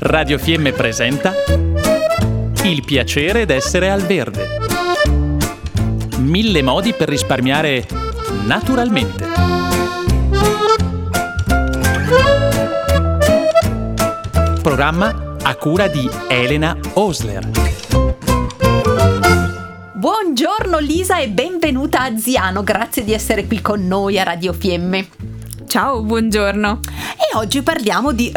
Radio Fiemme presenta Il piacere d'essere al verde. Mille modi per risparmiare naturalmente. Programma a cura di Elena Osler. Buongiorno Lisa e benvenuta a Ziano, grazie di essere qui con noi a Radio Fiemme. Ciao, buongiorno. E oggi parliamo di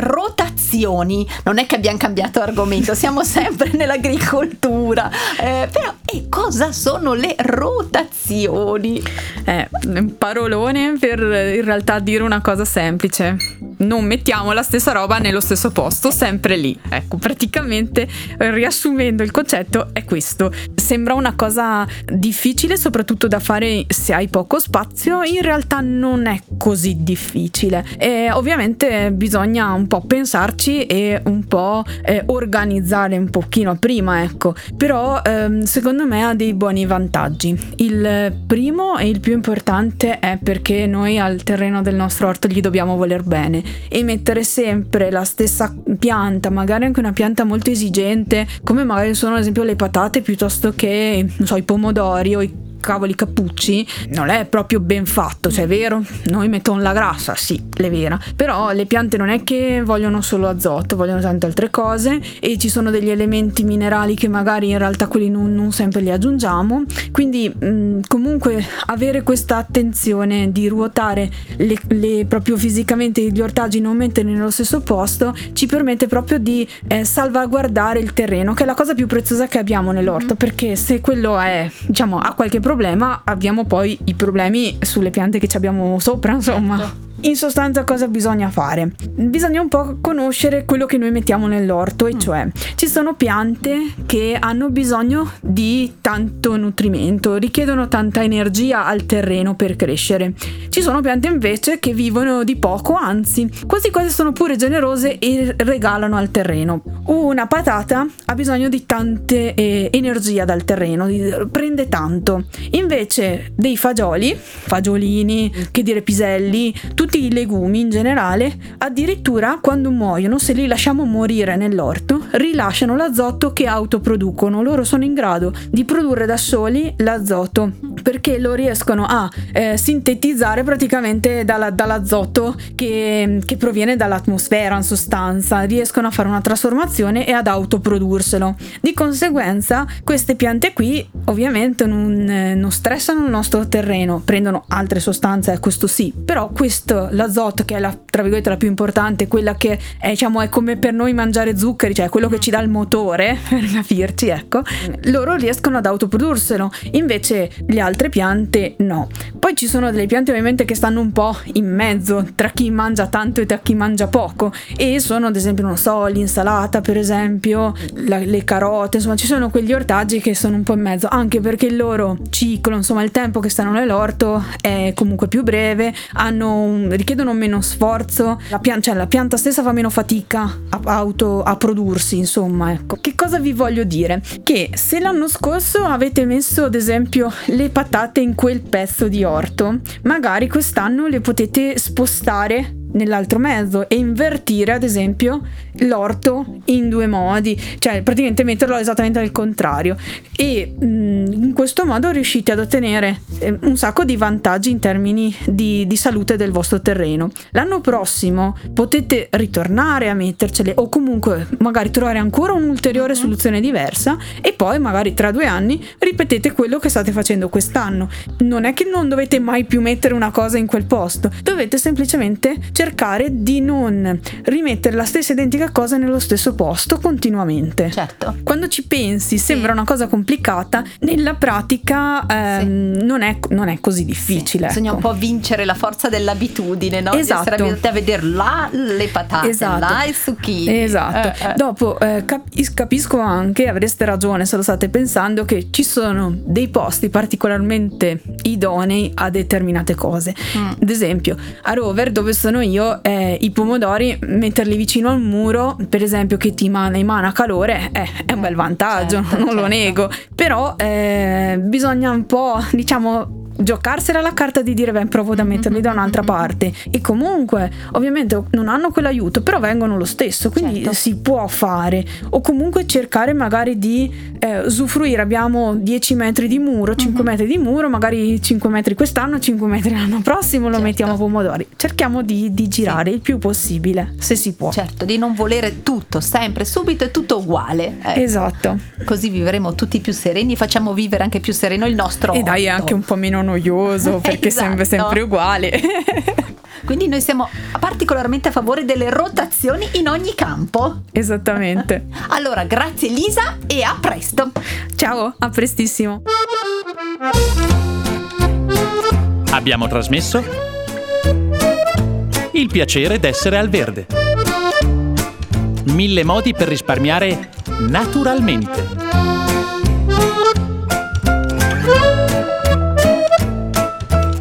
rotazioni. Non è che abbiamo cambiato argomento, siamo sempre nell'agricoltura. Eh, però, e cosa sono le rotazioni? Eh, parolone per in realtà dire una cosa semplice non mettiamo la stessa roba nello stesso posto, sempre lì. Ecco, praticamente riassumendo il concetto è questo. Sembra una cosa difficile, soprattutto da fare se hai poco spazio, in realtà non è così difficile. E ovviamente bisogna un po' pensarci e un po' eh, organizzare un pochino prima, ecco. Però ehm, secondo me ha dei buoni vantaggi. Il primo e il più importante è perché noi al terreno del nostro orto gli dobbiamo voler bene e mettere sempre la stessa pianta, magari anche una pianta molto esigente, come magari sono ad esempio le patate piuttosto che, non so, i pomodori o i cavoli cappucci non è proprio ben fatto, cioè è vero, noi mettono la grassa, sì, è vera, però le piante non è che vogliono solo azoto, vogliono tante altre cose e ci sono degli elementi minerali che magari in realtà quelli non, non sempre li aggiungiamo, quindi mh, comunque avere questa attenzione di ruotare le, le, proprio fisicamente gli ortaggi non metterli nello stesso posto ci permette proprio di eh, salvaguardare il terreno, che è la cosa più preziosa che abbiamo nell'orto, mm-hmm. perché se quello è, diciamo, ha qualche problema problema abbiamo poi i problemi sulle piante che ci abbiamo sopra, insomma. Certo. In sostanza cosa bisogna fare? Bisogna un po' conoscere quello che noi mettiamo nell'orto e mm. cioè ci sono piante che hanno bisogno di tanto nutrimento, richiedono tanta energia al terreno per crescere. Ci sono piante invece che vivono di poco, anzi quasi quasi sono pure generose e regalano al terreno. Una patata ha bisogno di tante eh, energia dal terreno, di, prende tanto. Invece dei fagioli, fagiolini, che dire piselli, tutti tutti i legumi in generale, addirittura quando muoiono, se li lasciamo morire nell'orto, rilasciano l'azoto che autoproducono. Loro sono in grado di produrre da soli l'azoto perché lo riescono a eh, sintetizzare praticamente dalla, dall'azoto che, che, proviene dall'atmosfera in sostanza, riescono a fare una trasformazione e ad autoprodurselo. Di conseguenza queste piante qui ovviamente non, eh, non stressano il nostro terreno, prendono altre sostanze, questo sì, però questo l'azoto, che è la, tra virgolette la più importante, quella che è, diciamo, è come per noi mangiare zuccheri, cioè quello che ci dà il motore, per capirci, ecco, loro riescono ad autoprodurselo, invece le altre piante no. Poi ci sono delle piante ovviamente che stanno un po' in mezzo tra chi mangia tanto e tra chi mangia poco e sono ad esempio, non so, l'insalata per esempio, la, le carote, insomma ci sono quegli ortaggi che sono un po' in mezzo, anche perché il loro ciclo, insomma il tempo che stanno nell'orto è comunque più breve, hanno un, richiedono meno sforzo, la, pian- cioè la pianta stessa fa meno fatica a, auto, a prodursi, insomma. Ecco. Che cosa vi voglio dire? Che se l'anno scorso avete messo ad esempio le patate in quel pezzo di orto, magari quest'anno le potete spostare nell'altro mezzo e invertire ad esempio l'orto in due modi. Cioè praticamente metterlo esattamente al contrario. E mh, mm, in questo modo riuscite ad ottenere eh, un sacco di vantaggi in termini di, di salute del vostro terreno. L'anno prossimo potete ritornare a mettercele o comunque magari trovare ancora un'ulteriore mhm. soluzione diversa e poi magari tra due anni ripetete quello che state facendo quest'anno. Non è che non dovete mai più mettere una cosa in quel posto. Dovete semplicemente cercare di non rimettere la stessa identica cosa nello stesso posto continuamente. Certo. Quando ci pensi sembra sì. una cosa complicata, nella pratica ehm, sì. non, è, non, è, così difficile. Sì. Bisogna ecco. un po' vincere la forza dell'abitudine, no? Esatto. Di essere a vedere là le patate, esatto. là i zucchini. Esatto. Eh, eh. Dopo eh, cap- capisco anche, avreste ragione se lo state pensando, che ci sono dei posti particolarmente idonei a determinate cose. Mm. Ad esempio, a Rover dove sono io io eh, i pomodori metterli vicino al muro, per esempio che ti emana, emana calore, eh, è un bel vantaggio, certo, non certo. lo nego, però eh, bisogna un po' diciamo giocarsela la carta di dire beh provo da metterli da un'altra parte. E comunque ovviamente non hanno quell'aiuto però vengono lo stesso quindi Certo. si può fare. O comunque cercare magari di eh, usufruire. Abbiamo 10 metri di muro 5 metri di muro magari 5 metri quest'anno 5 metri l'anno prossimo lo Certo. mettiamo a pomodori. Cerchiamo di, di girare il più possibile se si può. Certo, di non volere tutto, sempre, subito e tutto uguale. Ecco, esatto. Così vivremo tutti più sereni, facciamo vivere anche più sereno il nostro e dai è anche un po' meno noioso perché Esatto. sempre uguale Quindi noi siamo particolarmente a favore delle rotazioni in ogni campo. esattamente Allora, grazie Lisa e a presto. ciao a prestissimo Abbiamo trasmesso Il piacere d'essere al verde. Mille modi per risparmiare naturalmente.